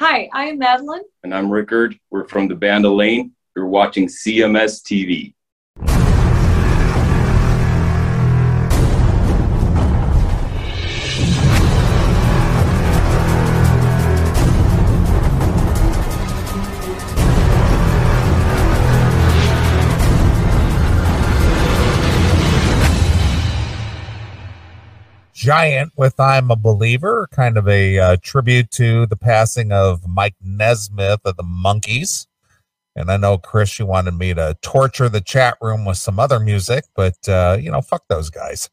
Hi, I'm Madeline. And I'm Rickard. We're from the band Elaine. You're watching CMS TV. Giant with I'm a Believer, kind of a uh, tribute to the passing of Mike Nesmith of the Monkees. And I know, Chris, you wanted me to torture the chat room with some other music, but, uh, you know, fuck those guys.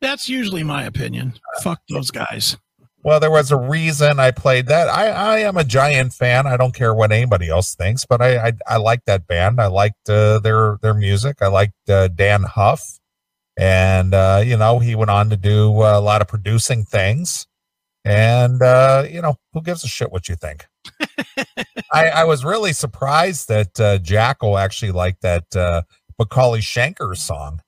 That's usually my opinion. Fuck those guys. Well, there was a reason I played that. I, I am a Giant fan. I don't care what anybody else thinks, but I I, I like that band. I liked uh, their their music. I liked uh, Dann Huff and uh, you know he went on to do a lot of producing things. And uh, you know who gives a shit what you think? I, I, was really surprised that uh, jackal actually liked that uh, Michael Schenker song.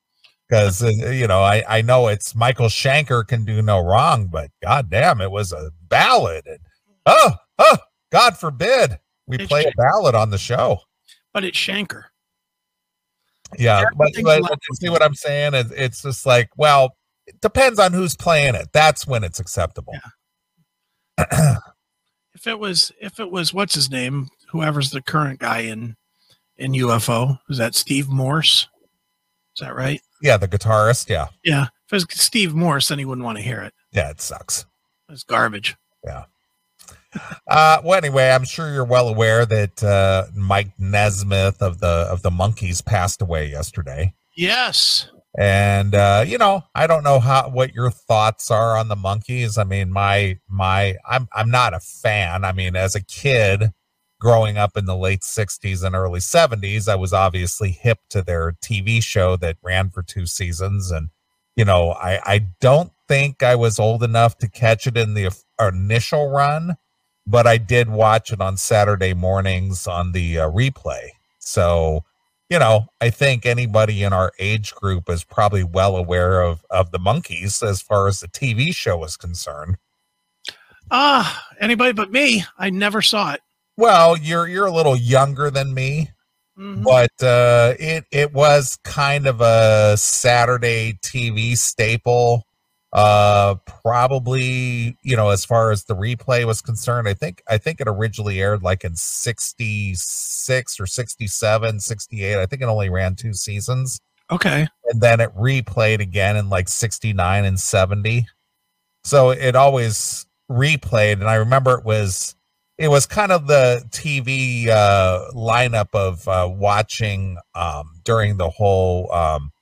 Because uh, you know I, I know it's michael Schenker can do no wrong but god damn it was a ballad. And oh oh god forbid we play a ballad on the show. But it's schenker yeah, but, but, see what I'm saying? It, it's just like, well, it depends on who's playing it. That's when it's acceptable. Yeah. if it was, if it was, what's his name? Whoever's the current guy in in UFO is that Steve Morse? Is that right? Yeah, the guitarist. Yeah. Yeah. If it was Steve Morse, then he wouldn't want to hear it. Yeah, it sucks. It's garbage. Yeah. Uh, well, anyway, I'm sure you're well aware that uh, Mike Nesmith of the of the Monkees passed away yesterday. Yes. And uh, you know, I don't know how what your thoughts are on the Monkees. I mean, my my I'm I'm not a fan. I mean, as a kid growing up in the late 60s and early 70s, I was obviously hip to their TV show that ran for two seasons and you know, I I don't think I was old enough to catch it in the initial run but I did watch it on Saturday mornings on the uh, replay. So, you know, I think anybody in our age group is probably well aware of of the monkees as far as the TV show is concerned. Ah, uh, anybody but me. I never saw it. Well, you're you're a little younger than me. Mm-hmm. But uh, it it was kind of a Saturday TV staple uh probably you know as far as the replay was concerned i think i think it originally aired like in 66 or 67 68 i think it only ran two seasons. Okay. And then it replayed again in like 69 and 70 so it always replayed and i remember it was it was kind of the tv uh lineup of uh watching um during the whole um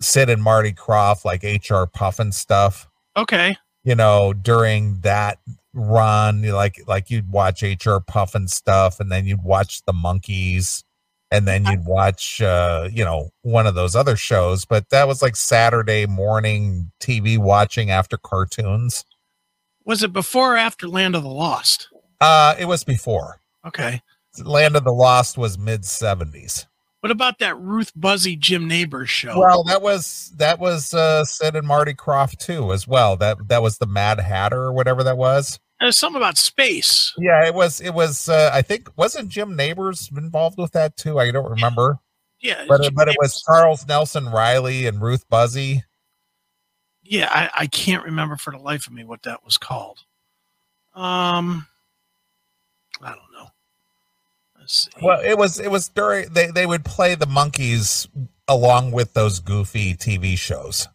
Sid and Marty Krofft, like HR Pufnstuf. Okay. You know, during that run, like like you'd watch HR Pufnstuf, and then you'd watch the monkees, and then you'd watch uh, you know, one of those other shows. But that was like Saturday morning TV watching after cartoons. Was it before or after Land of the Lost? Uh it was before. Okay. Land of the Lost was mid seventies. What about that Ruth Buzzi Jim Nabors show? Well, that was that was uh, Sid and Marty Krofft too, as well. That that was the Mad Hatter or whatever that was. There's something about space. Yeah, it was. It was. Uh, I think wasn't Jim Nabors involved with that too? I don't remember. Yeah, but Jim but it was Charles Nelson Reilly and Ruth Buzzi. Yeah, I, I can't remember for the life of me what that was called. Um, I don't know. Well, it was it was during they they would play the monkees along with those goofy TV shows.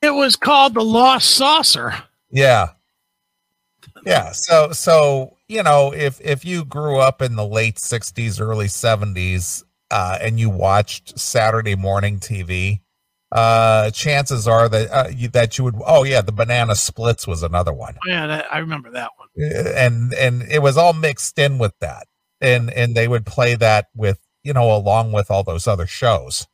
It was called the Lost Saucer. Yeah. Yeah, so so you know, if if you grew up in the late 60s early 70s uh and you watched Saturday morning TV, uh chances are that uh, you, that you would oh yeah, the banana splits was another one. Yeah, that, I remember that one. And and it was all mixed in with that. And and they would play that with you know along with all those other shows.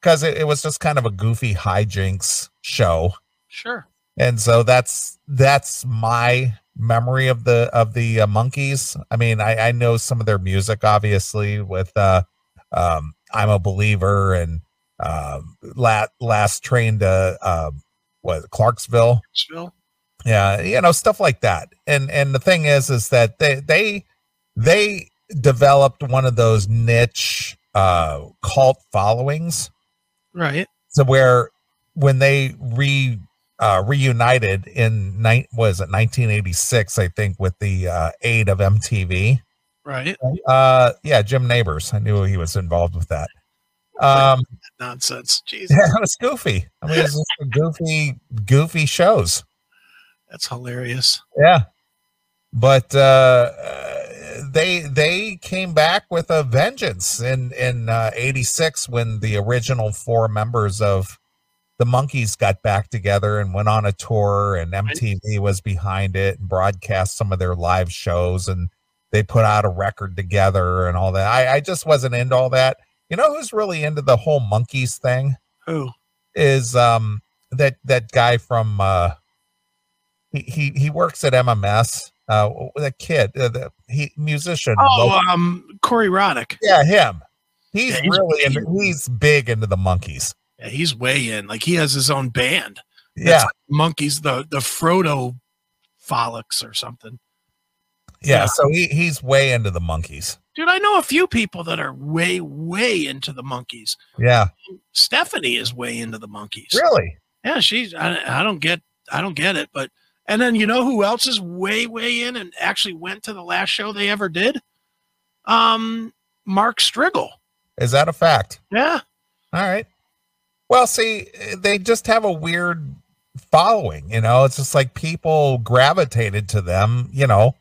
Because it, it was just kind of a goofy hijinks show. Sure. And so that's that's my memory of the of the uh, Monkees i mean i i know some of their music obviously with uh um i'm a believer and um last last train to um what clarksville clarksville Yeah, you know stuff like that. And and the thing is, is that they they they developed one of those niche uh cult followings. Right. So where when they re uh, reunited in night was it 1986, I think, with the uh, aid of MTV. Right. Uh, yeah, Jim Nabors. I knew he was involved with that. Um, Nonsense. Jesus. yeah, it was goofy. I mean, it's just goofy, goofy shows. That's hilarious. Yeah, but uh, they they came back with a vengeance in in uh, '86 when the original four members of the Monkees got back together and went on a tour, and MTV was behind it and broadcast some of their live shows, and they put out a record together and all that. I, I just wasn't into all that. You know who's really into the whole monkees thing? Who? Is um that that guy from uh he he, he works at MMS. Uh, that kid, uh, the he musician. Oh, local- um, Corey Roddick. yeah, him. He's, Yeah, he's really into, he's big into the monkees. Yeah, he's way in. Like he has his own band. Yeah, Monkeys, the the Frodo Frolics or something. yeah. yeah. So he he's way into the monkees. Dude, I know a few people that are way, way into the monkees. Yeah, Stephanie is way into the monkees. really. Yeah, she's. I, I don't get. I don't get it. But and then you know who else is way, way in and actually went to the last show they ever did? Um, Mark Strigle. Is that a fact? Yeah. All right. Well, see, they just have a weird following, you know. It's just like people gravitated to them, you know,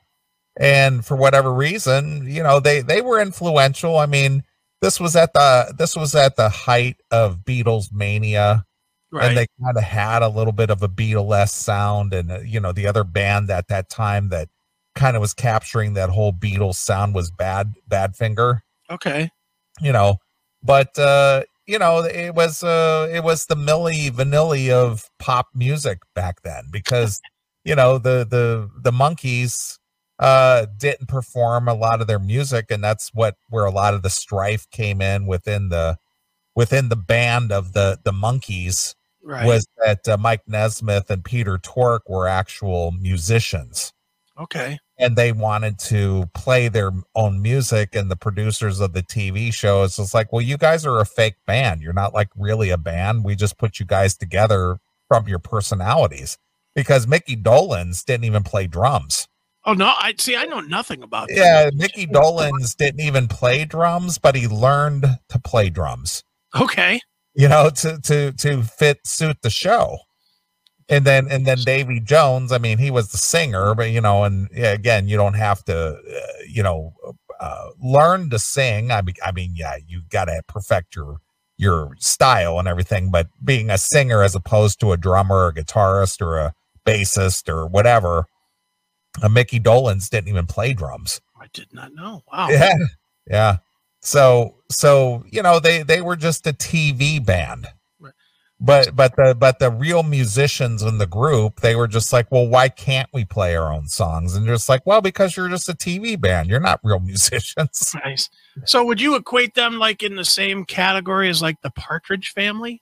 and for whatever reason, you know, they they were influential. I mean, this was at the this was at the height of Beatles mania, Right. and they kind of had a little bit of a Beatles sound, and uh, you know, the other band at that time that kind of was capturing that whole Beatles sound was Bad Badfinger okay. you know but uh you know it was uh it was the milli vanilli of pop music back then because you know the the the monkees uh didn't perform a lot of their music and that's what where a lot of the strife came in within the within the band of the the monkees Right. was that uh, mike nesmith and peter tork were actual musicians okay. and they wanted to play their own music and the producers of the TV shows was like, well, you guys are a fake band. You're not like really a band. We just put you guys together from your personalities because Mickey Dolenz didn't even play drums. Oh no! I see. I know nothing about. that. Yeah, Mickey Dolenz didn't even play drums, but he learned to play drums. Okay. you know, to to to fit suit the show. And then and then Davy Jones, I mean, he was the singer, but you know, and yeah, again, you don't have to, uh, you know, uh, learn to sing. I mean, I mean, yeah, you got to perfect your your style and everything, but being a singer as opposed to a drummer, or a guitarist, or a bassist, or whatever, uh, Mickey Dolenz didn't even play drums. I did not know. Wow. Yeah. Yeah. So so you know they they were just a TV band. Right. But but the but the real musicians in the group, they were just like, well, why can't we play our own songs? And just like, well, because you're just a TV band. You're not real musicians. Nice. So, would you equate them like in the same category as like the Partridge Family?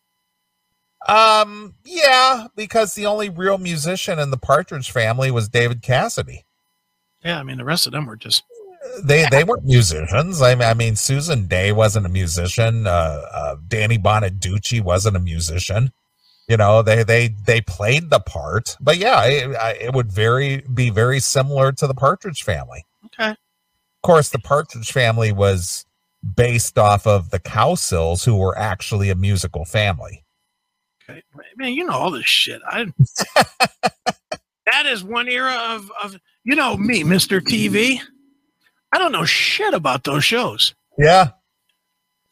Um, yeah, because the only real musician in the Partridge family was David Cassidy. Yeah, I mean the rest of them were just They they weren't musicians. I mean, I mean Susan Dey wasn't a musician. Uh, uh, Danny Bonaduce wasn't a musician. You know, they they they played the part, but yeah, it, it would very be very similar to the Partridge Family. okay. Of course, the Partridge Family was based off of the Cowsills, who were actually a musical family. Okay, man, you know all this shit. I that is one era of of you know me, Mister TV. I don't know shit about those shows, Yeah,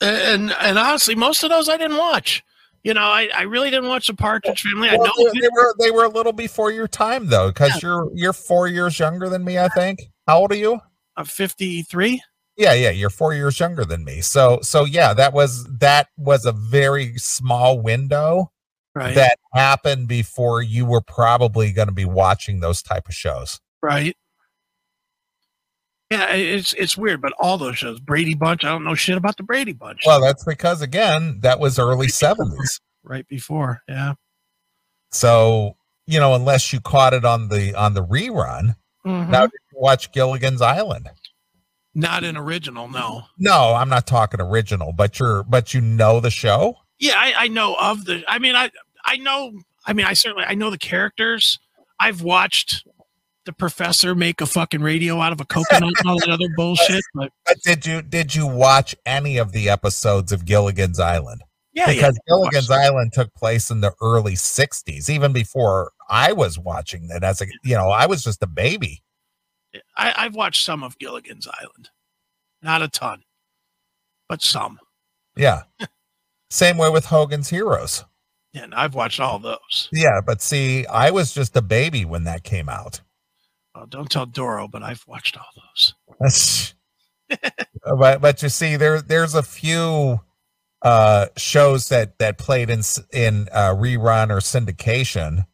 and and honestly, most of those I didn't watch. You know, I, I really didn't watch the Partridge Family. I Well, know they, they were they were a little before your time though, because you're you're four years younger than me. I think. How old are you? of fifty three. Yeah, yeah, you're four years younger than me. So, so yeah, that was that was a very small window Right. that happened before you were probably going to be watching those type of shows. right. Yeah, it's it's weird, but all those shows, Brady Bunch, I don't know shit about the Brady Bunch. Well, that's because again, that was early seventies. right before, yeah. So, you know, unless you caught it on the on the rerun. Mhm. Now, did you watch Gilligan's Island? Not an original, no. No, I'm not talking original, but you're but you know the show. Yeah, I, I know of the. I mean, I I know. I mean, I certainly I know the characters. I've watched the professor make a fucking radio out of a coconut and all that other bullshit. But But did you did you watch any of the episodes of Gilligan's Island? yeah, yeah, because Gilligan's Island took place in the early '60s, even before I was watching it. As a you know, I was just a baby. I, I've watched some of Gilligan's Island, not a ton, but some. Yeah. Same way with Hogan's Heroes. And I've watched all those. Yeah, but see, I was just a baby when that came out. Oh, don't tell Doro, but I've watched all those. That's- but but you see, there there's a few uh shows that that played in in uh, rerun or syndication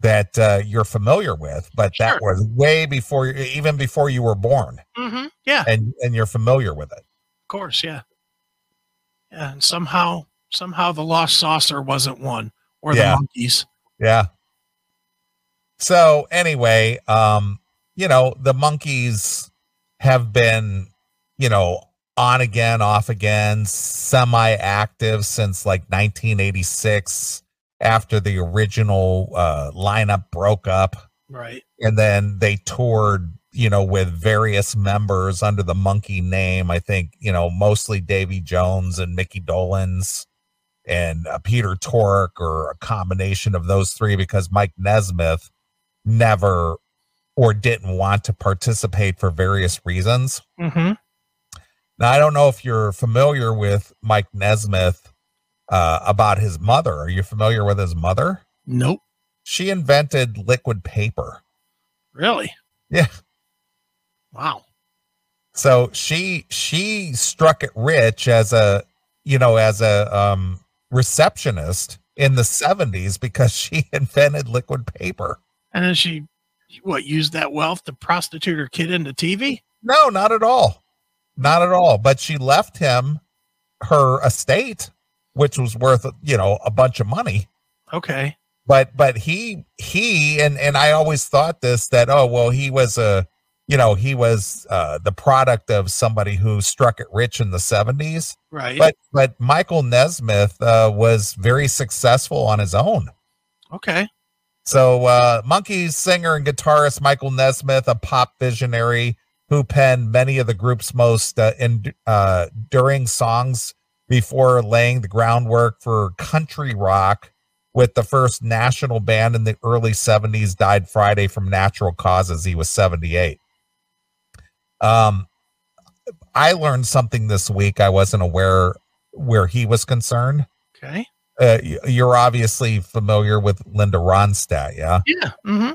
that uh, you're familiar with, but that was way before even before you were born, Mm-hmm. Yeah, and and you're familiar with it. Of course. Yeah. Yeah, and somehow, somehow, the Lost Saucer wasn't one, or the Yeah. monkees. Yeah. So anyway, um, you know, the monkees have been, you know, on again, off again, semi-active since like 1986 after the original uh lineup broke up Right. and then they toured you know with various members under the monkee name i think you know mostly davy jones and mickey dolenz and uh, peter tork or a combination of those three because mike nesmith never or didn't want to participate for various reasons Mm-hmm. now i don't know if you're familiar with mike nesmith uh, about his mother are you familiar with his mother Nope. she invented liquid paper Really? Yeah. Wow. So she she struck it rich as a you know as a um receptionist in the 70s because she invented liquid paper. And then she, what, used that wealth to prostitute her kid into TV? No, not at all. Not at all, but she left him her estate which was worth you know a bunch of money. Okay. But but he he and and I always thought this that oh well he was a you know he was uh the product of somebody who struck it rich in the 70s. Right. but but Michael Nesmith uh, was very successful on his own. okay. So uh, Monkees singer and guitarist Michael Nesmith, a pop visionary who penned many of the group's most uh, en- uh, enduring songs before laying the groundwork for country rock with the first national band in the early 70s died Friday from natural causes. He was 78. Um, I learned something this week I wasn't aware where he was concerned. Okay. Uh, you're obviously familiar with Linda Ronstadt, yeah? Yeah. Mm-hmm.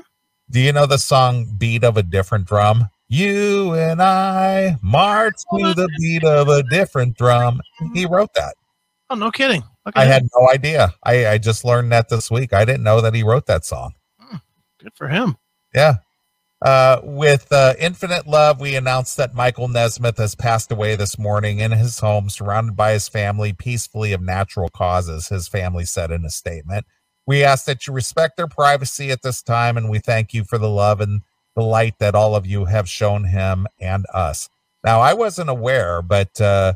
Do you know the song Beat of a Different Drum? You and I march to the beat of a different drum. He wrote that. Oh, no kidding. Look I had no idea. I, I just learned that this week. I didn't know that he wrote that song. Good for him. Yeah. Uh, with uh, Infinite Love, we announced that Michael Nesmith has passed away this morning in his home, surrounded by his family, peacefully of natural causes, his family said in a statement. We ask that you respect their privacy at this time, and we thank you for the love and the light that all of you have shown him and us. Now, I wasn't aware, but uh,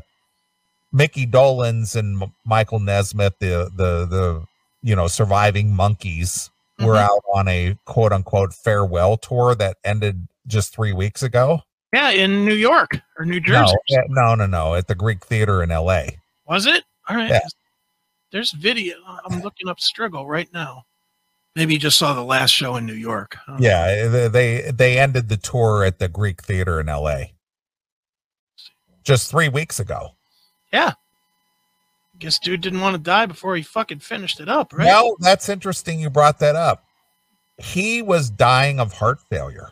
Mickey Dolenz and M- Michael Nesmith, the the the you know surviving monkees, were Mhm. out on a quote unquote farewell tour that ended just three weeks ago. Yeah, in New York or New Jersey. No, no, no, no, at the Greek Theater in L.A. Was it? All right. Yeah. There's video. I'm looking up Struggle right now. Maybe you just saw the last show in New York. Know. Yeah, they- they ended the tour at the Greek Theater in L.A. just three weeks ago. Guess dude didn't want to die before he fucking finished it up, right? Well, that's interesting. You brought that up. He was dying of heart failure.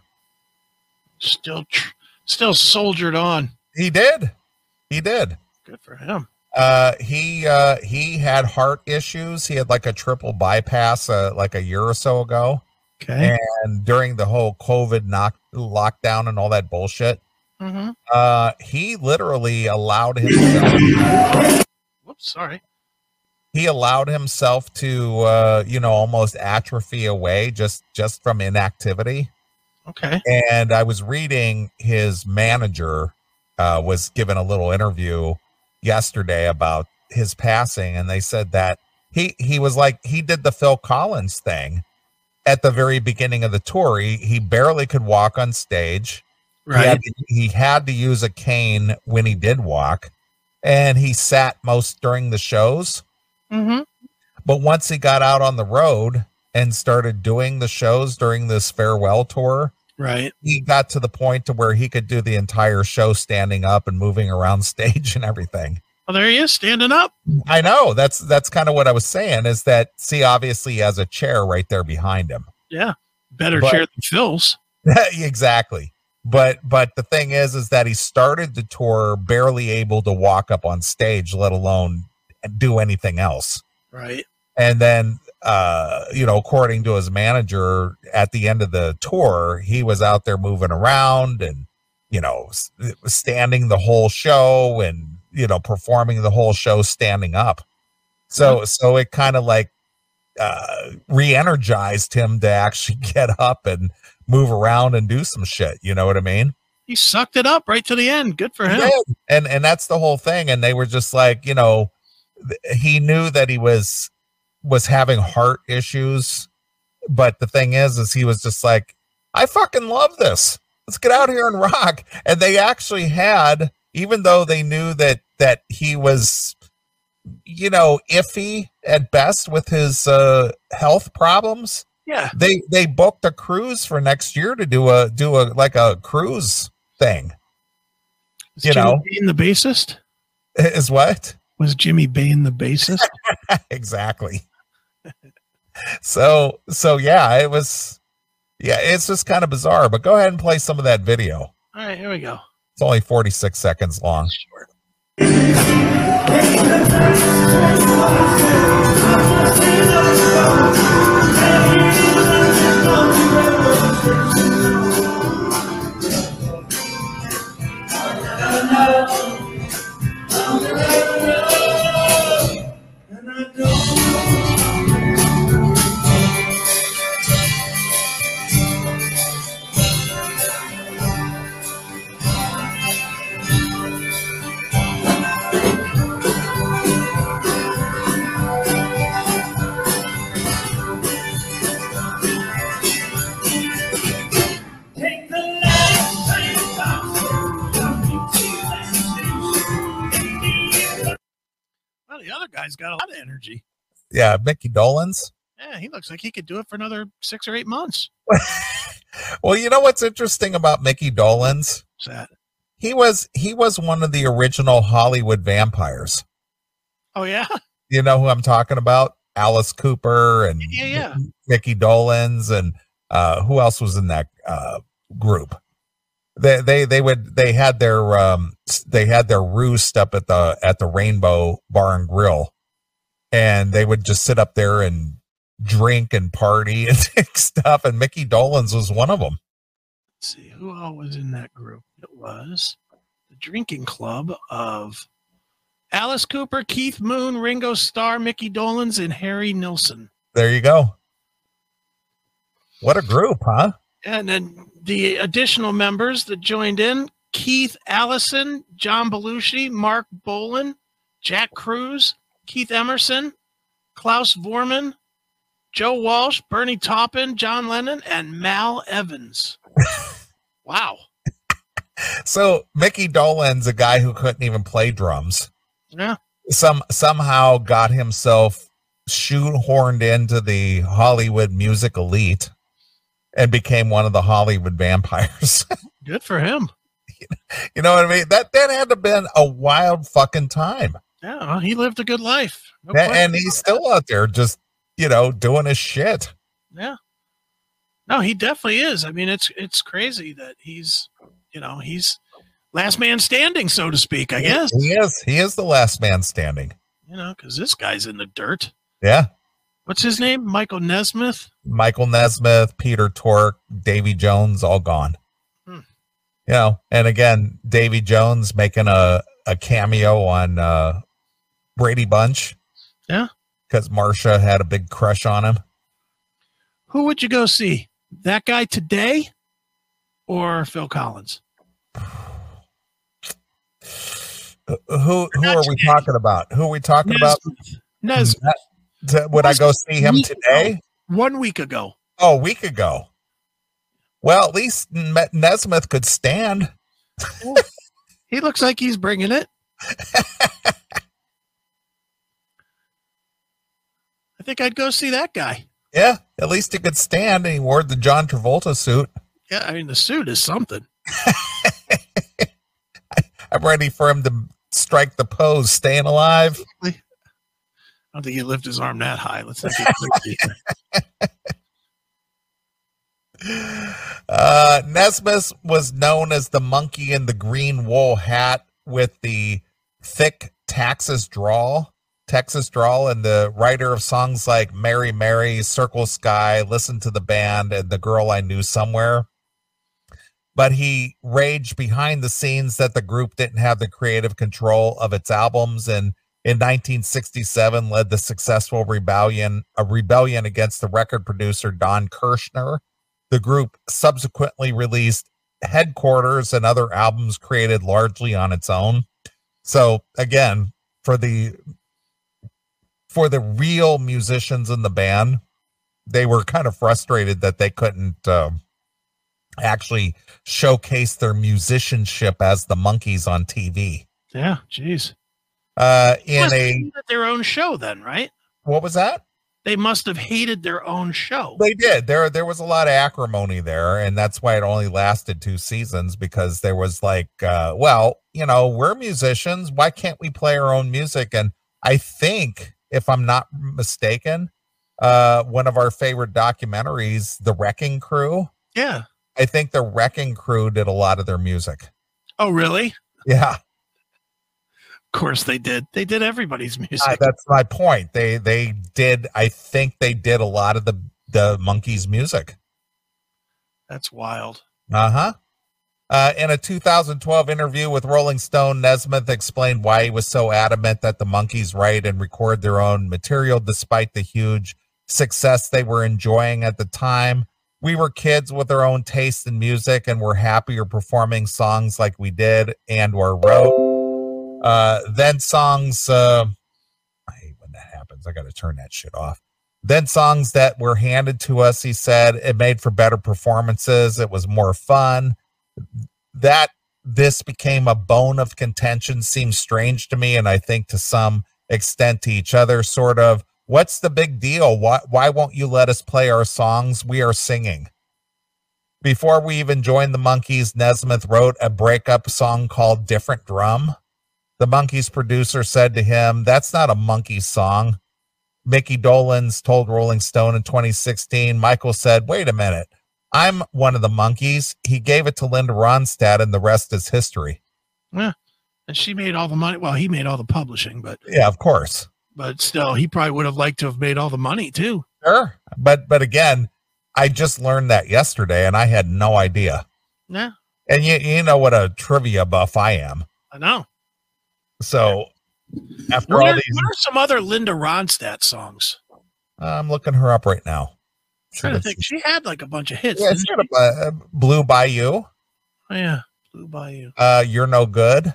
Still, tr- still soldiered on. He did. He did. Good for him. Uh, he uh, he had heart issues. He had like a triple bypass uh, like a year or so ago. Okay. and during the whole COVID knock lockdown and all that bullshit, Mm-hmm. uh, he literally allowed himself. Sorry. he he allowed himself to uh you know almost atrophy away just just from inactivity Okay. and i was reading his manager uh was given a little interview yesterday about his passing and they said that he he was like he did the phil collins thing at the very beginning of the tour he, he barely could walk on stage he Right. had, to, he had to use a cane when he did walk and he sat most during the shows Mm-hmm. but once he got out on the road and started doing the shows during this farewell tour, Right. he got to the point to where he could do the entire show standing up and moving around stage and everything. Well, there he is, standing up. I know that's that's kind of what I was saying is that see obviously he has a chair right there behind him. Yeah. Better But- chair than Phil's. exactly. But but the thing is is that he started the tour barely able to walk up on stage let alone do anything else. Right. and then uh you know according to his manager at the end of the tour he was out there moving around and you know standing the whole show and you know performing the whole show standing up so so it kind of like uh re-energized him to actually get up and move around and do some shit you know what i mean? He sucked it up right to the end. Good for him. yeah, and and that's the whole thing. And they were just like you know he knew that he was was having heart issues. But the thing is is he was just like i fucking love this. Let's get out here and rock. And they actually had even though they knew that that he was you know iffy at best with his uh health problems Yeah. they they booked a cruise for next year to do a do a like a cruise thing Was You Jimmy know. Bain the bassist? is what Was Jimmy Bain the bassist? exactly so so yeah it was yeah it's just kind of bizarre but go ahead and play some of that video All right, here we go. it's only 46 seconds long Short. Take guy's got a lot of energy. yeah mickey dolenz Yeah, he looks like he could do it for another six or eight months. well you know what's interesting about mickey dolenz What's that? he was he was one of the original hollywood vampires Oh yeah, you know who i'm talking about alice cooper and yeah, yeah. Mickey Dolenz and uh who else was in that uh group? They they they would they had their um they had their roost up at the at the Rainbow Bar and Grill and they would just sit up there and drink and party and stuff and Mickey Dolenz was one of them. Let's see who all was in that group. It was the drinking club of Alice Cooper, Keith Moon, Ringo Starr, Mickey Dolenz, and Harry Nilsson. There you go. What a group, huh? And then the additional members that joined in Keith Allison, John Belushi, Marc Bolan, Jack Cruz, Keith Emerson, Klaus Voormann, Joe Walsh, Bernie Taupin, John Lennon, and Mal Evans. wow. So Mickey Dolenz, a guy who couldn't even play drums, Yeah. some somehow got himself shoehorned into the Hollywood music elite and became one of the Hollywood vampires. Good for him. you know what I mean? That that had to have been a wild fucking time. Yeah, well, he lived a good life. No A- question and he's still out there just, you know, doing his shit. Yeah. No, he definitely is. I mean, it's it's crazy that he's, you know, he's last man standing, so to speak. I guess He is. He is the last man standing. you know because this guy's in the dirt. Yeah. What's his name? Michael Nesmith. Michael Nesmith, Peter Tork, Davy Jones, all gone. Hmm. You know, and again, Davy Jones making a, a cameo on uh Brady Bunch. Yeah. because Marcia had a big crush on him. Who would you go see? That guy today or Phil Collins? Who who are we talking about? Who are we talking about? Nesmith. T- Would I go see him today? One week ago. Oh, a week ago. Well, at least Ne- Nesmith could stand. He looks like he's bringing it. I think I'd go see that guy. Yeah, at least he could stand, and he wore the John Travolta suit. Yeah, I mean the suit is something. I'm ready for him to strike the pose, staying alive. I don't think he lift his arm that high. Let's not get. Uh, Nesmith was known as the monkee in the green wool hat with the thick Texas drawl. Texas drawl, and the writer of songs like Mary Mary, Circle Sky, Listen to the Band, and The Girl I Knew Somewhere. But he raged behind the scenes that the group didn't have the creative control of its albums and in 1967 led the successful rebellion a rebellion against the record producer Don Kirshner. The group subsequently released Headquarters and other albums created largely on its own. So again, for the for the real musicians in the band, they were kind of frustrated that they couldn't um actually showcase their musicianship as the monkees on TV. yeah, jeez. Uh, in a their own show then, right? what was that? They must have hated their own show. They did. There there was a lot of acrimony there, and that's why it only lasted two seasons because there was like, uh, well, you know, we're musicians. Why can't we play our own music? And I think, if I'm not mistaken, uh, one of our favorite documentaries, The Wrecking Crew. Yeah. I think the Wrecking Crew did a lot of their music. Oh, really? Yeah, Of course they did. They did everybody's music. uh, that's my point. They they did. I think they did a lot of the the monkees' music. That's wild. Uh-huh. Uh, in a 2012 interview with Rolling Stone, Nesmith explained why he was so adamant that the monkees write and record their own material despite the huge success they were enjoying at the time. We were kids with our own taste in music and were happier performing songs like we did and or wrote. Uh, then songs, uh, I hate when that happens. I got to turn that shit off. Then songs that were handed to us, he said, it made for better performances. It was more fun. That this became a bone of contention seems strange to me, and I think to some extent to each other, sort of. What's the big deal? Why why won't you let us play our songs? We are singing. Before we even joined the Monkeys, Nesmith wrote a breakup song called Different Drum. The Monkeys producer said to him, That's not a Monkeys song. Mickey Dolenz told Rolling Stone in 2016. Michael said, Wait a minute. I'm one of the monkees. He gave it to Linda Ronstadt, and the rest is history. Yeah. And she made all the money. Well, he made all the publishing, but Yeah, of course. but still, he probably would have liked to have made all the money too. Sure. But but again, I just learned that yesterday and I had no idea. Yeah, And you you know what a trivia buff I am. I know. So after What all are, these what are some other Linda Ronstadt songs? I'm looking her up right now. Trying to think. She had like a bunch of hits. Yeah, she had a, uh, Blue Bayou. Oh, yeah, Blue Bayou. Uh, You're No Good.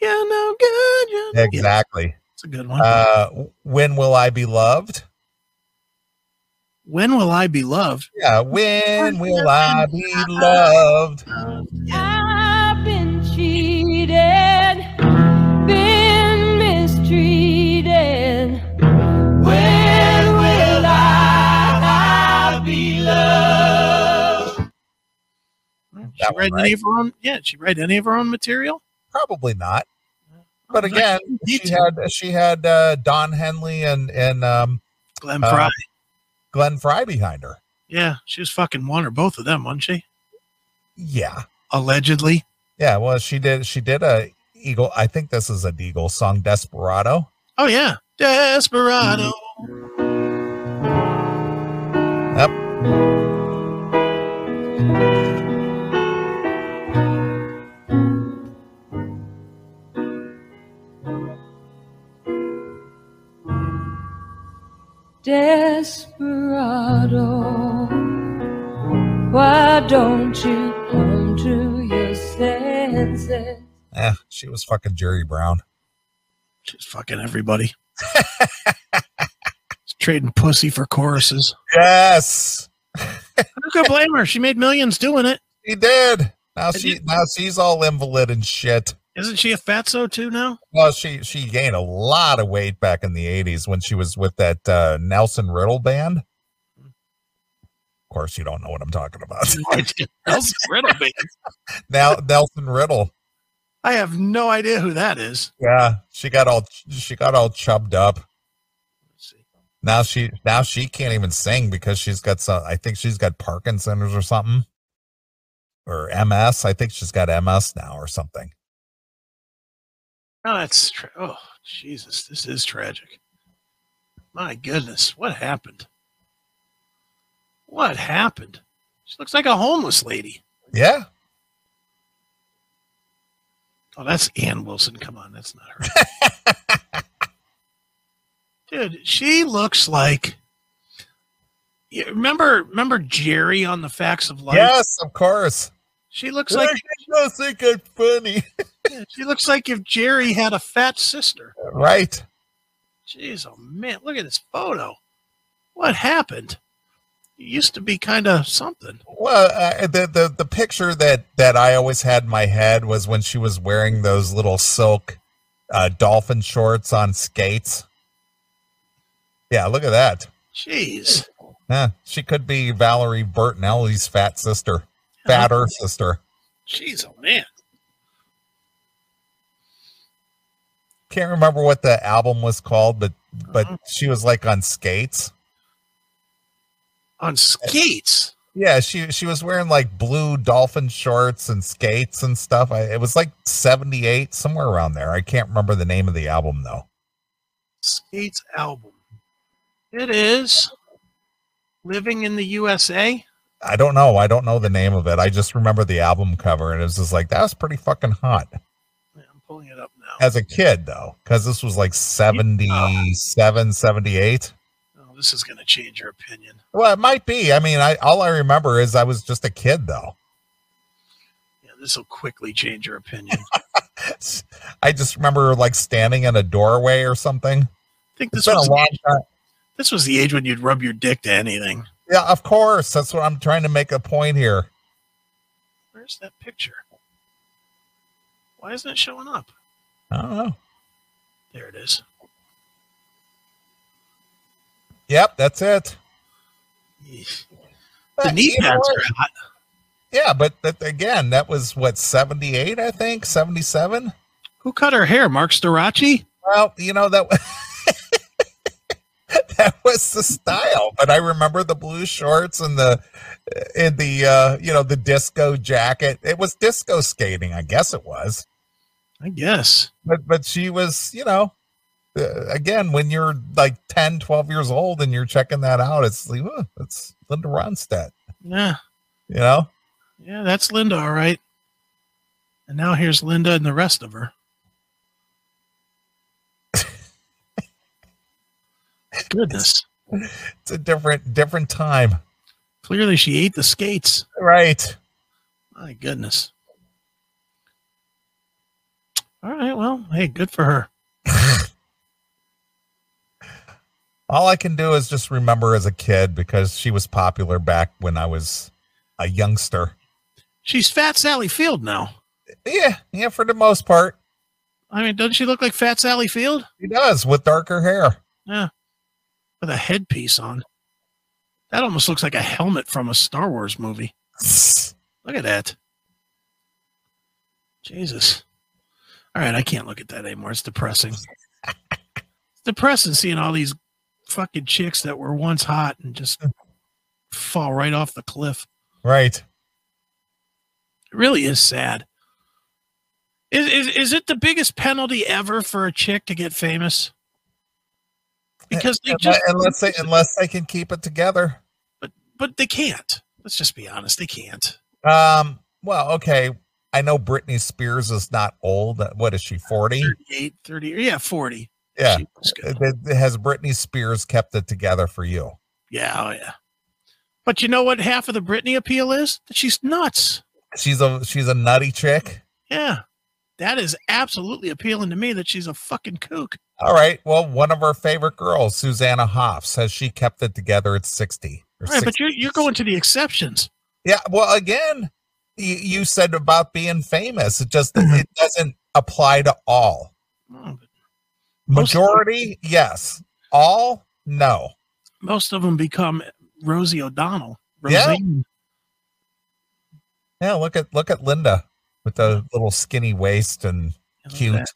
Yeah, no good. No- Exactly. it's a good one. Uh, When Will I Be Loved? when will I be loved? Yeah, When Will I Be Loved? I've been cheated, She one, write right? any of her own? Yeah, she write any of her own material? Probably not. But again, she had she had uh, Don Henley and and um, Glenn uh, Fry. Glenn Frey behind her. Yeah, she was fucking one or both of them, wasn't she? Yeah, Allegedly. yeah. Well, she did. She did a Eagle. I think this is an Eagle song, Desperado. Oh yeah, Desperado. Yep. Desperado. Why don't you come to your senses? Eh, she was fucking Jerry Brown. She's fucking everybody. She's trading pussy for choruses. Yes, Who could blame her? She made millions doing it. he did. Now she now she's all invalid and shit. Isn't she a fatso too now? Well, she she gained a lot of weight back in the '80s when she was with that uh, Nelson Riddle band. Of course, you don't know what I'm talking about. Nelson Riddle band. now Nelson Riddle. I have no idea who that is. Yeah, she got all she got all chubbed up. Now she now she can't even sing because she's got some. I think she's got Parkinson's or something, or MS. I think she's got MS now or something. Oh, that's tra- oh Jesus, this is tragic. My goodness, what happened? What happened? She looks like a homeless lady. Yeah, Oh, that's Ann Wilson. Come on, that's not her. Dude, she looks like. Remember, remember Jerry on the Facts of Life? yes, of course. She looks like I think I'm funny, she looks like if Jerry had a fat sister. right? Jeez, oh man, look at this photo. What happened? You used to be kind of something. Well, uh, the the the picture that that I always had in my head was when she was wearing those little silk uh, dolphin shorts on skates. Yeah, look at that. Jeez. Yeah, she could be Valerie Bertinelli's fat sister, fatter sister. Jeez, oh man. Can't remember what the album was called, but but Mhm. she was like on skates. On skates. Yeah, she she was wearing like blue dolphin shorts and skates and stuff. I, it was like seventy eight, somewhere around there. I can't remember the name of the album though. Skates album. It is Living in the USA. I don't know. I don't know the name of it. I just remember the album cover, and it was just like that was pretty fucking hot Yeah, I'm pulling it up now. as a kid, though, because this was like 77, 78. Oh, this is going to change your opinion. Well, it might be. I mean, I all I remember is I was just a kid, though. Yeah, this will quickly change your opinion. I just remember like standing in a doorway or something. I think this been a was, long time. this was the age when you'd rub your dick to anything. Yeah, of course. That's what I'm trying to make a point here. Where's that picture? Why isn't it showing up? I don't know. There it is. Yep, that's it. Yeesh. The knee pads are hot. Yeah, but that, again, that was what 78, I think, 77. Who cut her hair? Mark Storaci? Well, you know that that was the style, but I remember the blue shorts and the in the uh, you know the disco jacket. It was disco skating, I guess it was. I guess. But but she was, you know, uh, again when you're like 10, 12 years old and you're checking that out, it's like, oh, it's Linda Ronstadt, Yeah. you know? Yeah, that's Linda, all right. And now here's Linda and the rest of her. Goodness. It's a different different time. Clearly she ate the skates. Right. My goodness. All right, well, hey, good for her. All I can do is just remember as a kid because she was popular back when I was a youngster. She's Fat Sally Field now. Yeah, yeah, for the most part. I mean, doesn't she look like Fat Sally Field? He does with darker hair. Yeah. With a headpiece on. That almost looks like a helmet from a Star Wars movie. Look at that. Jesus. All right, I can't look at that anymore. It's depressing. it's depressing seeing all these fucking chicks that were once hot and just fall right off the cliff. Right. It really is sad. Is, is is it the biggest penalty ever for a chick to get famous? Because they just unless they unless they can keep it together. but but they can't. Let's just be honest, they can't. Um. Well, okay. I know Britney Spears is not old. What is she? Forty. 38, 30, yeah, 40. Yeah. She was good. It- it- Has Britney Spears kept it together for you? Yeah, oh yeah. But you know what half of the Britney appeal is? That she's nuts. She's a she's a nutty chick. Yeah. That is absolutely appealing to me that she's a fucking kook. All right. Well, one of our favorite girls, Susanna Hoffs, says she kept it together at 60. or Right, but you're you're going to the exceptions. Yeah. Well, again, you, you said about being famous. It just it mm-hmm. doesn't apply to all. Oh, but them- Majority, yes. All, no. Most of them become Rosie O'Donnell. Yeah. Yeah. Look at look at Linda with the little skinny waist and Cute. that.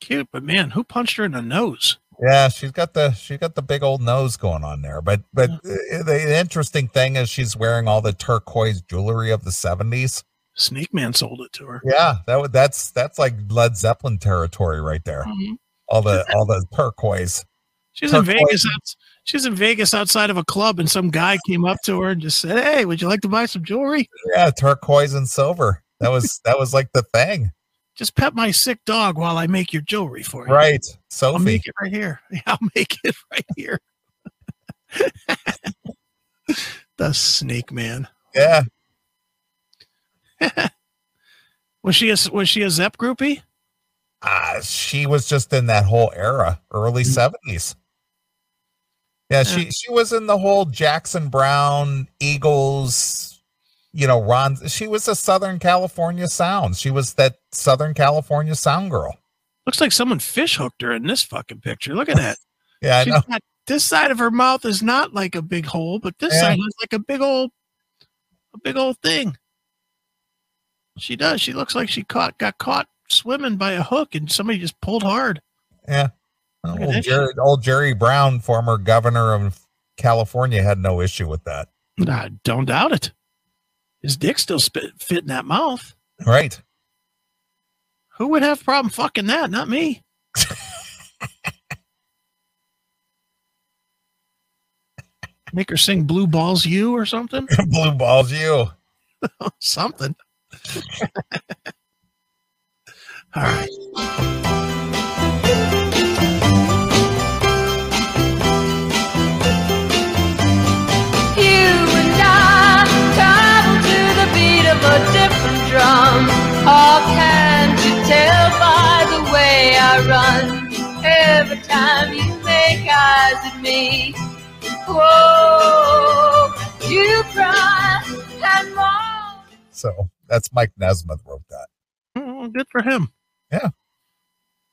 Cute, but man, who punched her in the nose? Yeah, she's got the she got the big old nose going on there. But but Yeah. the interesting thing is she's wearing all the turquoise jewelry of the seventies. Snake Man sold it to her. Yeah, that would that's that's like Led Zeppelin territory right there. Mhm. All the all the turquoise. She's in Turquoise. Vegas. She's in Vegas outside of a club, and some guy came up to her and just said, "Hey, would you like to buy some jewelry? Yeah, turquoise and silver. That was that was like the thing, Just pet my sick dog while I make your jewelry for you. right? Sophie. I'll make it right here. Yeah, I'll make it right here." the Snake Man. Yeah, Was she a was she a Zep groupie? uh, she was just in that whole era, early seventies. Yeah, uh. she she was in the whole Jackson Browne Eagles, you know, Ron. She was a Southern California sound. She was that Southern California sound girl. Looks like someone fish hooked her in this fucking picture. Look at that. Yeah, I She's know. got- this side of her mouth is not like a big hole, but this Yeah. side is like a big old, a big old thing. She does. She looks like she caught got caught swimming by a hook, and somebody just pulled hard. Yeah. Old Jerry, old Jerry Brown, former governor of California, had no issue with that. I don't doubt it. His dick still spit, fit in that mouth. Right. Who would have a problem fucking that? Not me. Make her sing "Blue Balls You" or something. Blue balls you. something. All right. Eyes at me, whoa, you cry and moan. So that's Mike Nesmith wrote that. Oh, good for him. Yeah.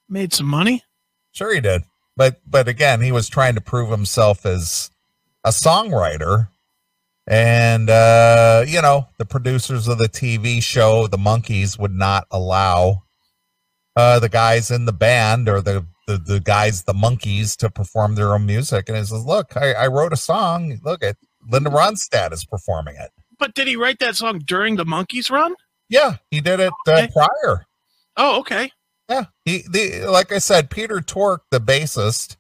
Made some money. Sure he did. But but again, he was trying to prove himself as a songwriter. And uh, you know, the producers of the TV show, the Monkees, would not allow uh the guys in the band or the the, the guys, the monkees, to perform their own music. And he says, Look, I, I wrote a song. Look at Linda Ronstadt is performing it. But did he write that song during the Monkees run? Yeah, he did it uh, Okay. prior. Oh, okay. Yeah, he the like I said, Peter Tork, the bassist,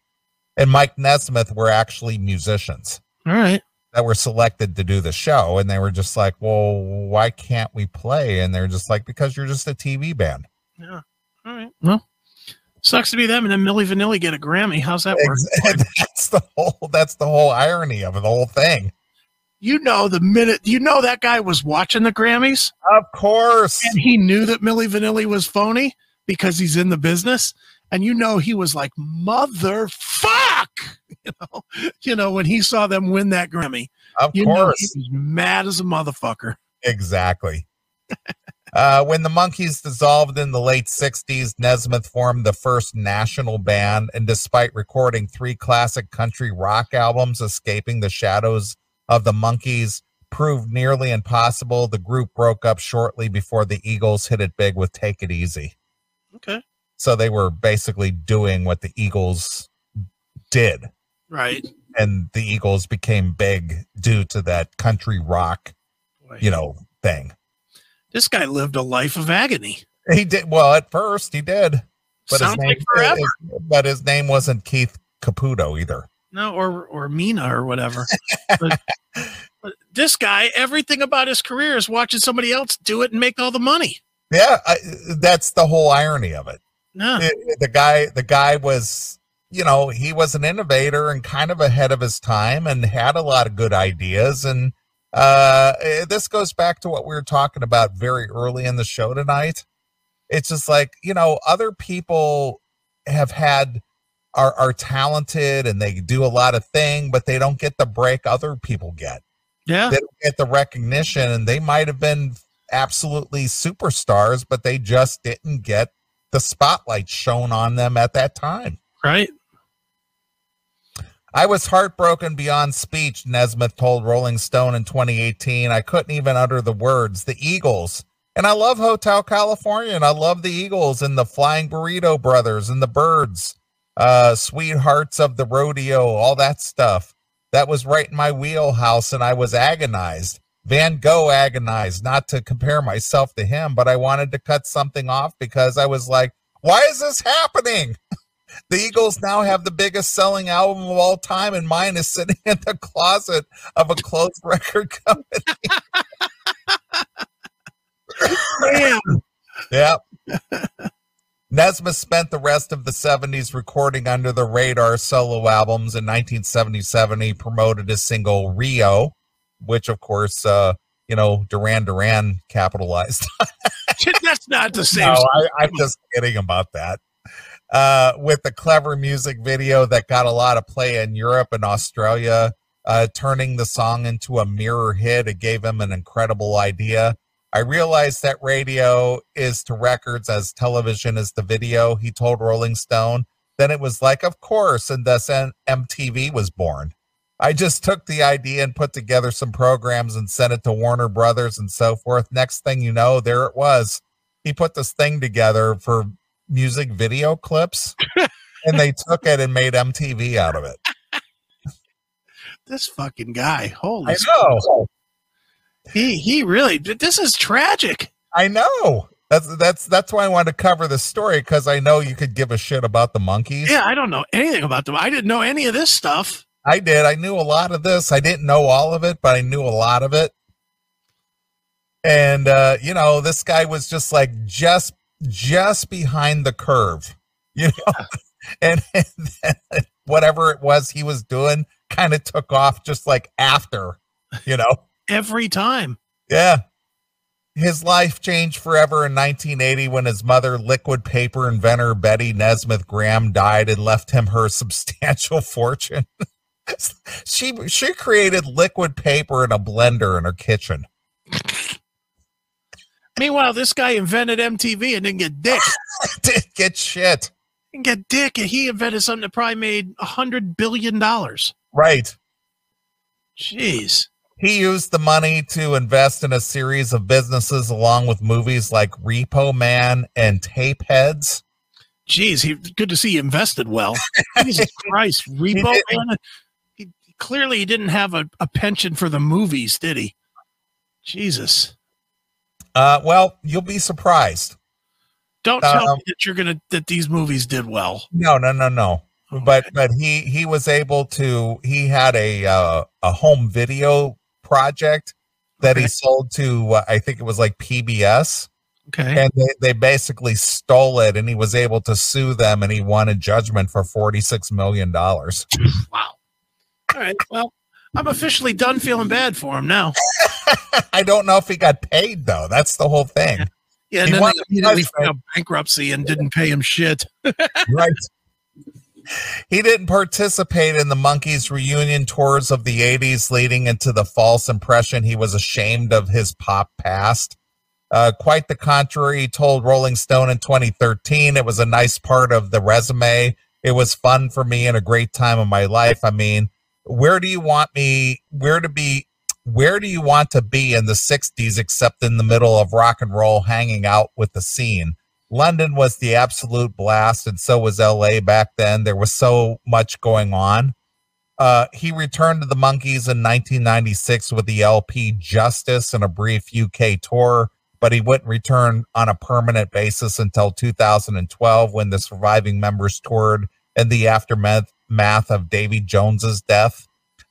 and Mike Nesmith were actually musicians All right. that were selected to do the show, and they were just like, "Well, why can't we play?" And they're just like, "Because you're just a TV band." Yeah. All right. Well, sucks to be them, and then Milli Vanilli get a Grammy. How's that work? That's the whole. That's the whole irony of it, the whole thing. You know, the minute you know that guy was watching the Grammys Of course, and he knew that Milli Vanilli was phony because he's in the business, and you know he was like motherfuck. You know, you know when he saw them win that Grammy, of you know he was mad as a motherfucker. exactly. Uh, when the Monkees dissolved in the late 60s, Nesmith formed the first national band, and despite recording three classic country rock albums, Escaping the Shadows of the Monkees proved nearly impossible. The group broke up shortly before the Eagles hit it big with Take It Easy. Okay, So they were basically doing what the Eagles did, right? and the Eagles became big due to that country rock, Boy. you know, thing. This guy lived a life of agony. He did well at first. He did, but Sounds his name, like forever. but his name wasn't Keith Caputo either. No, or or Mina or whatever. but, but this guy, everything about his career is watching somebody else do it and make all the money. Yeah, I, that's the whole irony of it. No. the guy the guy was you know he was an innovator and kind of ahead of his time and had a lot of good ideas and uh this goes back to what we were talking about very early in the show tonight it's just like you know other people have had are are talented and they do a lot of thing but they don't get the break other people get Yeah. they don't get the recognition and they might have been absolutely superstars but they just didn't get the spotlight shown on them at that time Right. I was heartbroken beyond speech nesmith told rolling stone in 2018 i couldn't even utter the words the eagles and i love hotel california and i love the eagles and the flying burrito brothers and the byrds uh sweethearts of the rodeo all that stuff that was right in my wheelhouse and I was agonized. Van Gogh agonized, not to compare myself to him, but I wanted to cut something off because I was like, why is this happening? The Eagles now have the biggest selling album of all time, and mine is sitting in the closet of a closed record company. Damn. Yep. Nesmith spent the rest of the 70s recording under the radar solo albums. In 1977, he promoted his single Rio, which, of course, uh, you know, Duran Duran capitalized. That's not the same. no, I, I'm just kidding about that. Uh, with the clever music video that got a lot of play in Europe and Australia, uh, turning the song into a mirror hit, it gave him an incredible idea. I realized that radio is to records as television is to video, he told Rolling Stone. Then it was like, of course, and thus MTV was born. I just took the idea and put together some programs and sent it to Warner Brothers and so forth. Next thing you know, there it was. He put this thing together for music video clips and they took it and made MTV out of it. This fucking guy. Holy I know. He he really this is tragic. I know. That's that's that's why I wanted to cover this story because I know you could give a shit about the monkees. Yeah, I don't know anything about them. I didn't know any of this stuff. I did. I knew a lot of this. I didn't know all of it, but I knew a lot of it. And uh, you know, this guy was just like just just behind the curve, you know, and, and then whatever it was he was doing kind of took off just like after, you know. Every time. Yeah. His life changed forever in 1980 when his mother, liquid paper inventor Betty Nesmith Graham, died and left him her substantial fortune. she she created liquid paper in a blender in her kitchen. Meanwhile, this guy invented MTV and didn't get dick. Didn't get shit. Didn't get dick, and he invented something that probably made a hundred billion dollars. Right. Jeez. He used the money to invest in a series of businesses along with movies like Repo Man and Tapeheads. Jeez, he good to see he invested well. Jesus Christ, repo did. man. He, clearly he didn't have a, a penchant for the movies, did he? Jesus. Uh, well, you'll be surprised. Don't tell Um, me that you're gonna that these movies did well. No, no, no, no. but but he he was able to he had a uh, a home video project that he sold to uh, I think it was like PBS Okay. and they, they basically stole it and he was able to sue them and he won a judgment for 46 million dollars Wow. All right. Well, I'm officially done feeling bad for him now. I don't know if he got paid though. That's the whole thing. Yeah, and He then they immediately filed bankruptcy and didn't pay him shit. right. He didn't participate in the monkees reunion tours of the 80s leading into the false impression he was ashamed of his pop past. Uh, quite the contrary he told rolling stone in 2013 it was a nice part of the resume. It was fun for me and a great time of my life. I mean where do you want me where to be where do you want to be in the 60s except in the middle of rock and roll hanging out with the scene London was the absolute blast, and so was LA back then. There was so much going on. Uh, he returned to the Monkees in 1996 with the LP Justus and a brief UK tour, but he wouldn't return on a permanent basis until 2012 when the surviving members toured in the aftermath math of Davy Jones's death.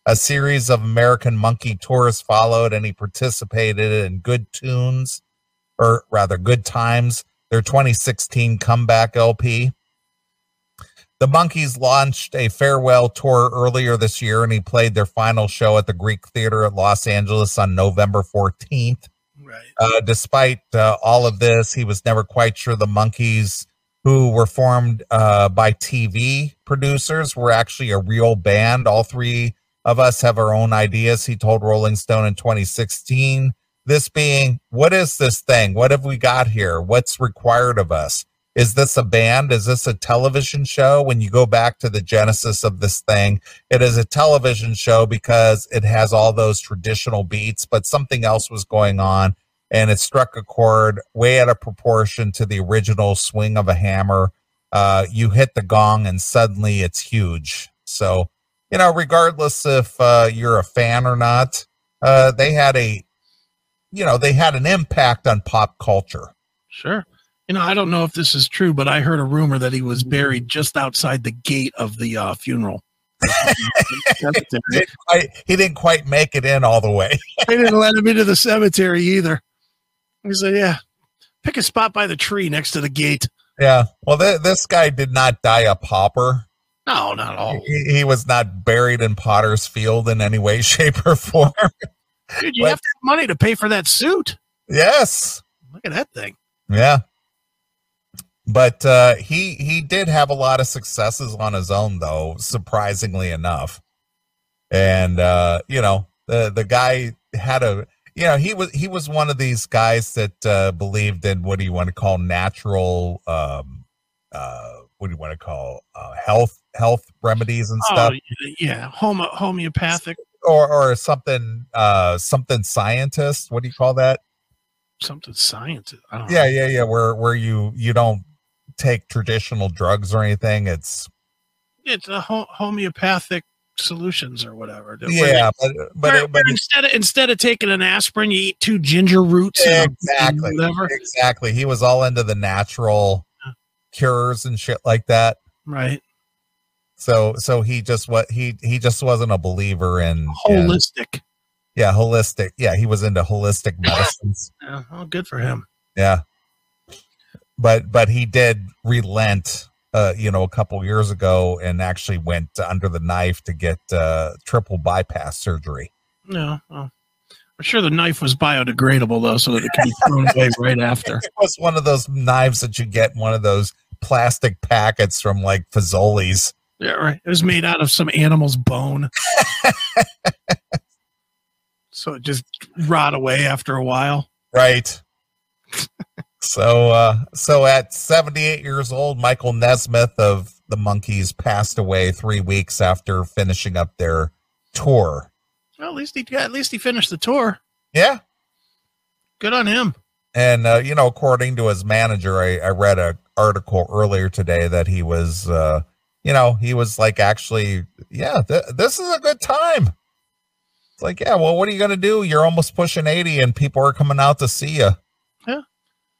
A series of American Monkee tours followed, and he participated in Good Tunes, or rather, Good Times, their 2016 comeback LP. The Monkees launched a farewell tour earlier this year, and he played their final show at the Greek Theater at Los Angeles on November 14th. Right. Uh, despite uh, all of this, he was never quite sure the Monkees, who were formed uh, by TV producers, were actually a real band. All three of us have our own ideas, he told Rolling Stone in 2016. This being, what is this thing? What have we got here? What's required of us? Is this a band? Is this a television show? When you go back to the genesis of this thing, it is a television show because it has all those traditional beats, but something else was going on and it struck a chord way out of proportion to the original swing of a hammer. Uh, you hit the gong and suddenly it's huge. So, you know, regardless if uh, you're a fan or not, uh, they had a, you know, they had an impact on pop culture. Sure. You know, I don't know if this is true, but I heard a rumor that he was buried just outside the gate of the uh, funeral. He didn't, quite, he didn't quite make it in all the way. they didn't let him into the cemetery either. He said, "Yeah, pick a spot by the tree next to the gate." Yeah. Well, th- this guy did not die a pauper. No, not all. He, he was not buried in Potter's Field in any way, shape, or form. Dude, you But- have to have money to pay for that suit. yes. Look at that thing. Yeah. But uh, he he did have a lot of successes on his own, though, surprisingly enough. And uh, you know, the the guy had a you know he was he was one of these guys that uh, believed in what do you want to call natural um uh what do you want to call uh, health health remedies and Oh, stuff yeah, homo- homeopathic or or something uh something scientist what do you call that something scientist. I don't yeah know. yeah yeah where where you you don't take traditional drugs or anything it's It's a ho- homeopathic solutions or whatever. yeah but but, where- it, but instead of instead of taking an aspirin, you eat two ginger roots. exactly exactly he was all into the natural cures and shit like that Right. so so he just what he he just wasn't a believer in in- Holistic. yeah holistic yeah he was into holistic medicines Yeah, well, good for him. Yeah. But but he did relent uh you know a couple years ago and actually went under the knife to get uh triple bypass surgery. No, well, I'm sure the knife was biodegradable though, so that it can be thrown away right after. It was one of those knives that you get in one of those plastic packets from like Fazoli's. Yeah, right. It was made out of some animal's bone. so it just rot away after a while. Right. so uh so at 78 years old, Michael Nesmith of the Monkees passed away three weeks after finishing up their tour. Well, at least he at least he finished the tour. Yeah. Good on him. And uh, you know, according to his manager, I, I read a article earlier today that he was, uh, you know, he was like, actually, yeah, th- this is a good time. It's like, yeah, well, what are you gonna do? You're almost pushing eighty, and people are coming out to see you. Yeah.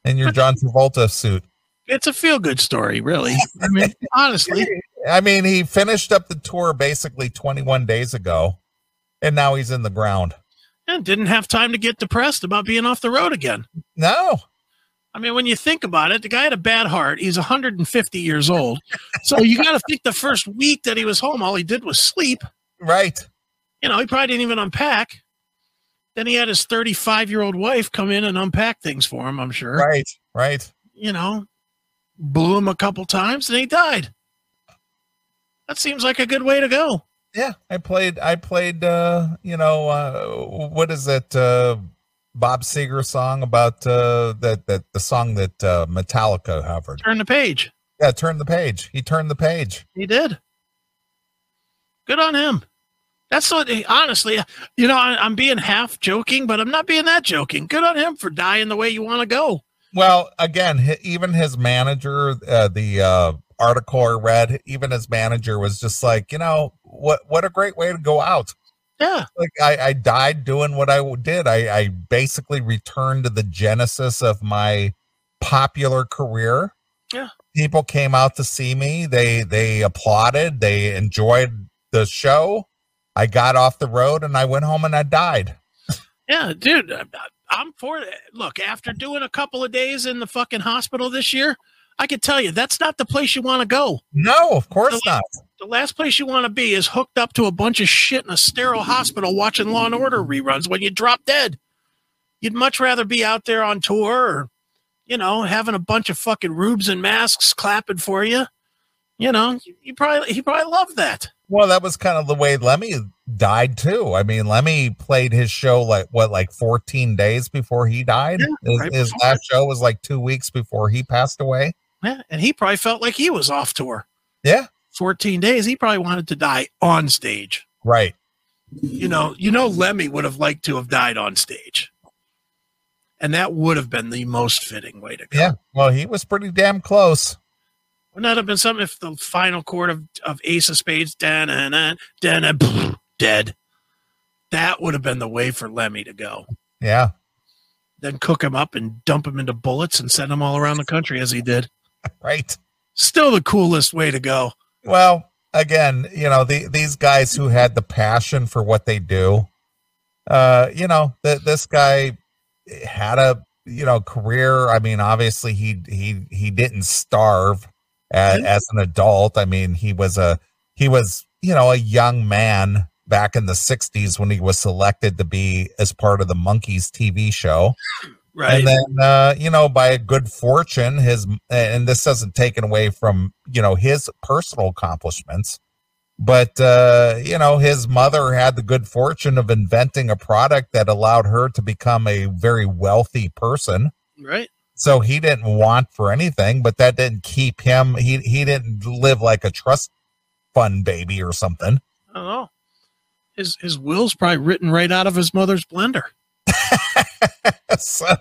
In your John Travolta suit. It's a feel good story, really. I mean, honestly. I mean, he finished up the tour basically 21 days ago, and now he's in the ground. And didn't have time to get depressed about being off the road again. No, I mean, when you think about it, the guy had a bad heart. He's 150 years old. So you got to think the first week that he was home, all he did was sleep. right. You know, he probably didn't even unpack. Then he had his 35 year old wife come in and unpack things for him, I'm sure. Right, right. You know, blew him a couple times and he died. That seems like a good way to go. Yeah, I played. I played. uh You know, uh what is it? uh Bob Seger song about uh that that the song that uh Metallica covered. Turn the page. Yeah, turn the page. He turned the page. He did. Good on him. That's what, honestly, you know, I, I'm being half joking, but I'm not being that joking. Good on him for dying the way you want to go. Well, again, even his manager, uh, the uh article I read, even his manager was just like, you know, what what a great way to go out. Yeah. like I, I died doing what I did. I, I basically returned to the genesis of my popular career. Yeah. People came out to see me. They they applauded. They enjoyed the show. I got off the road and I went home and I died. Yeah, dude. uh, I'm for it. Look, after doing a couple of days in the fucking hospital this year, I can tell you that's not the place you want to go. No, of course not. The last place you want to be is hooked up to a bunch of shit in a sterile hospital watching Law and Order reruns when you drop dead. You'd much rather be out there on tour or, you know, having a bunch of fucking rubes and masks clapping for you. You know, you probably he probably loved that. Well, that was kind of the way Lemmy died too. I mean, Lemmy played his show like what, like 14 days before he died. Yeah, his right his last show was like two weeks before he passed away. Yeah, and he probably felt like he was off tour. Yeah, 14 days, he probably wanted to die on stage. right. You know, you know Lemmy would have liked to have died on stage. And that would have been the most fitting way to go. Yeah. Well, he was pretty damn close. Wouldn't that have been something if the final chord of, of Ace of Spades, dan dan dan dead? That would have been the way for Lemmy to go. Yeah. Then cook him up and dump him into bullets and send him all around the country as he did. Right. Still the coolest way to go. Well, again, you know, the, these guys who had the passion for what they do, uh, you know, th- this guy had a, you know, career. I mean, obviously he, he, he didn't starve as, Mhm. as an adult. I mean, he was a, he was, you know, a young man back in the 60s when he was selected to be as part of the Monkees TV show. Right. And then, uh, you know, by good fortune, his, and this doesn't take away from, you know, his personal accomplishments, but, uh, you know, his mother had the good fortune of inventing a product that allowed her to become a very wealthy person. right. So he didn't want for anything, but that didn't keep him, he, he didn't live like a trust fund baby or something. I don't know. His his will's probably written right out of his mother's blender. so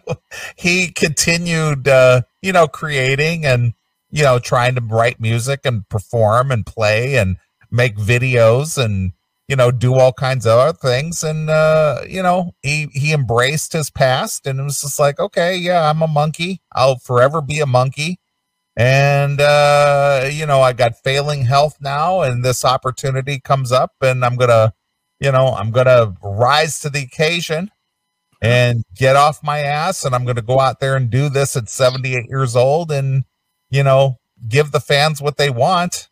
he continued uh you know creating and you know trying to write music and perform and play and make videos and you know do all kinds of other things. And uh you know he he embraced his past and it was just like okay yeah i'm a monkee. I'll forever be a monkee. And uh you know i got failing health now and this opportunity comes up and i'm gonna you know i'm gonna rise to the occasion and get off my ass and I'm going to go out there and do this at 78 years old and you know give the fans what they want.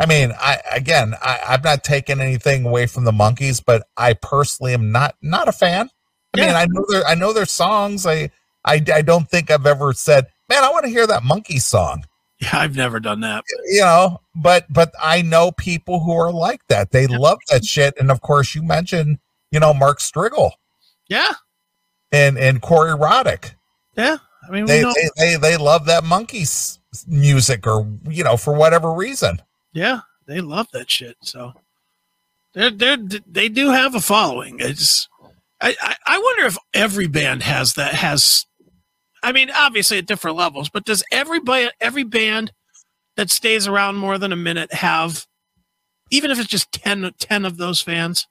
I mean, I again, I, I'm not taking anything away from the monkees, but I personally am not not a fan. I mean, I know their I know their songs. I I I don't think I've ever said, man, I want to hear that monkee song. Yeah, I've never done that. but- You know, but but I know people who are like that. They love that shit. And of course, you mentioned, you know, Mark Striegel Yeah, and and Corey Roddick. yeah. I mean, they, they they they love that monkees music or you know for whatever reason Yeah, they love that shit. So they're they're they do have a following. It's I, I I wonder if every band has that has. I mean, obviously at different levels, but does everybody every band that stays around more than a minute have, even if it's just 10, 10 of those fans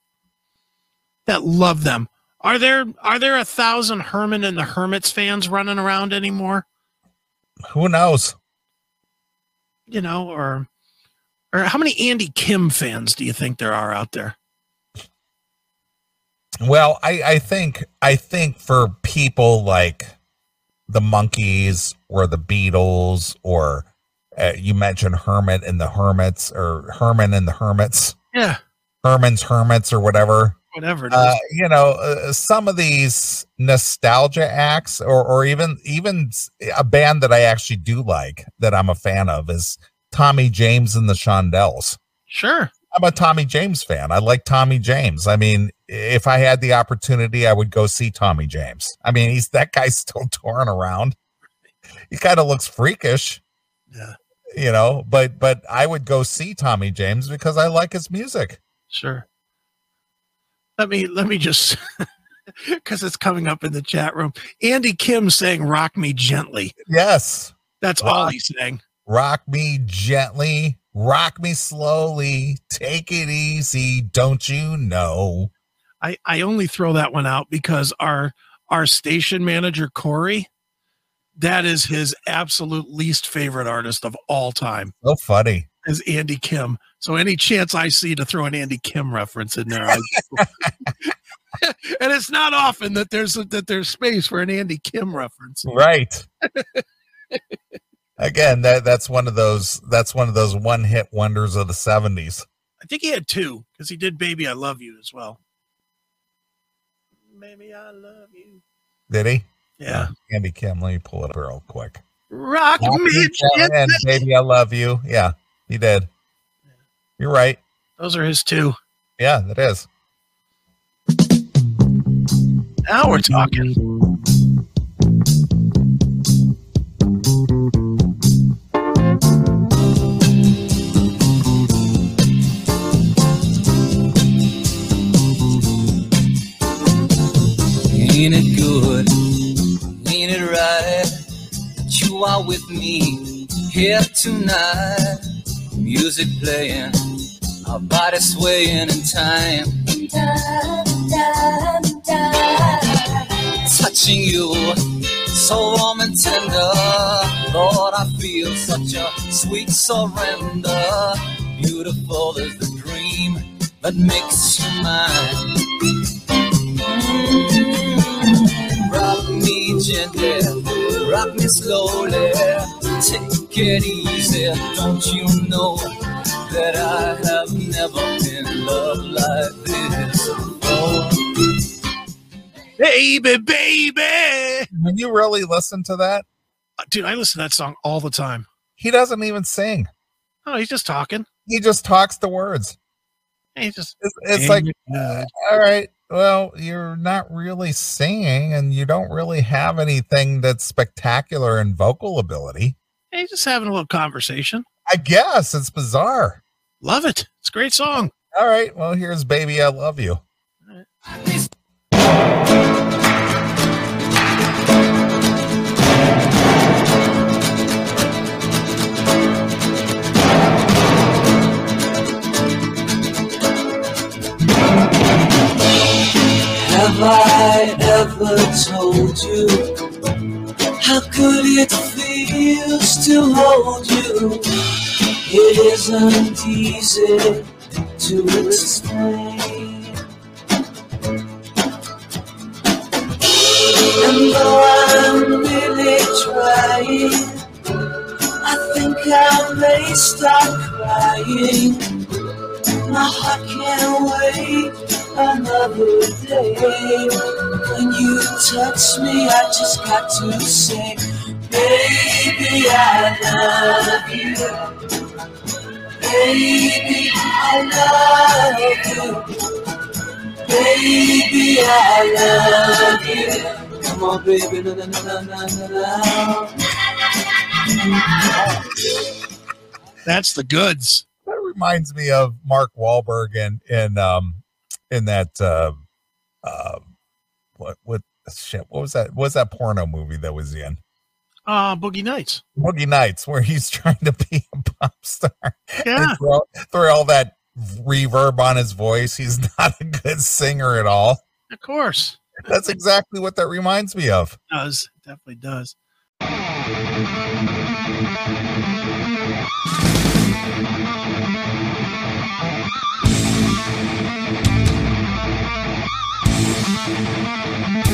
that love them? Are there are there a thousand Herman and the Hermits fans running around anymore? who knows You know, or or how many Andy Kim fans do you think there are out there? well i i think i think for people like the monkees or the beatles or uh, you mentioned hermit and the hermits or herman and the hermits Yeah, herman's hermits or whatever whatever it is. uh, you know, uh, some of these nostalgia acts, or or even even a band that I actually do like that I'm a fan of is Tommy James and the Shondells. sure. I'm a Tommy James fan. I like Tommy James. I mean, if I had the opportunity, I would go see Tommy James. I mean, he's that guy's still touring around. He kind of looks freakish. Yeah. You know, but but I would go see Tommy James because I like his music. Sure. Let me let me just because it's coming up in the chat room. Andy Kim saying "Rock Me Gently." Yes. That's all he's saying. Rock me gently, rock me slowly, take it easy, don't you know? I I only throw that one out because our our station manager Corey, that is his absolute least favorite artist of all time So funny. is Andy Kim. So any chance I see to throw an Andy Kim reference in there, I, and it's not often that there's that there's space for an Andy Kim reference. Right. Again, that that's one of those that's one of those one hit wonders of the 70s. I think he had two because he did "Baby I Love You" as well. Baby I love you. Did he? Yeah. Andy Kim, let me pull it up real quick. Rock Rock me, me, and baby, I love you. Yeah, he did. You're right. Those are his two. Yeah, that is. Now we're talking. Ain't it good? Ain't it right that you are with me here tonight? Music playing, our bodies swaying in time. Touching you, so warm and tender. Lord, I feel such a sweet surrender. Beautiful is the dream that makes you mine. Rock me gently, rock me slowly, take it easy. Don't you know that I have never been loved like this before? Baby, baby. When you really listen to that, Uh, Dude, I listen to that song all the time. he doesn't even sing. Oh, he's just talking. He just talks the words. He's just It's, it's like, all right, well, you're not really singing and you don't really have anything that's spectacular in vocal ability. he's just having a little conversation. I guess it's bizarre. Love it. It's a great song. All right, well, here's Baby I Love You. Have I ever told you how good it feels to hold you? It isn't easy to explain. And though I'm really trying, I think I may start crying. My heart can't wait another day. When you touch me, I just got to say, Baby, I love you. Baby, I love you. Baby, I love you. Come on, baby, na na na na na na. That's the goods. Reminds me of Mark Wahlberg in in um in that uh uh what what shit what was that what was that porno movie that was in Uh, Boogie Nights. Boogie Nights where he's trying to be a pop star Yeah. and throw, throw all that reverb on his voice he's not a good singer at all Of course. that's exactly what that reminds me of It does. It definitely does. Música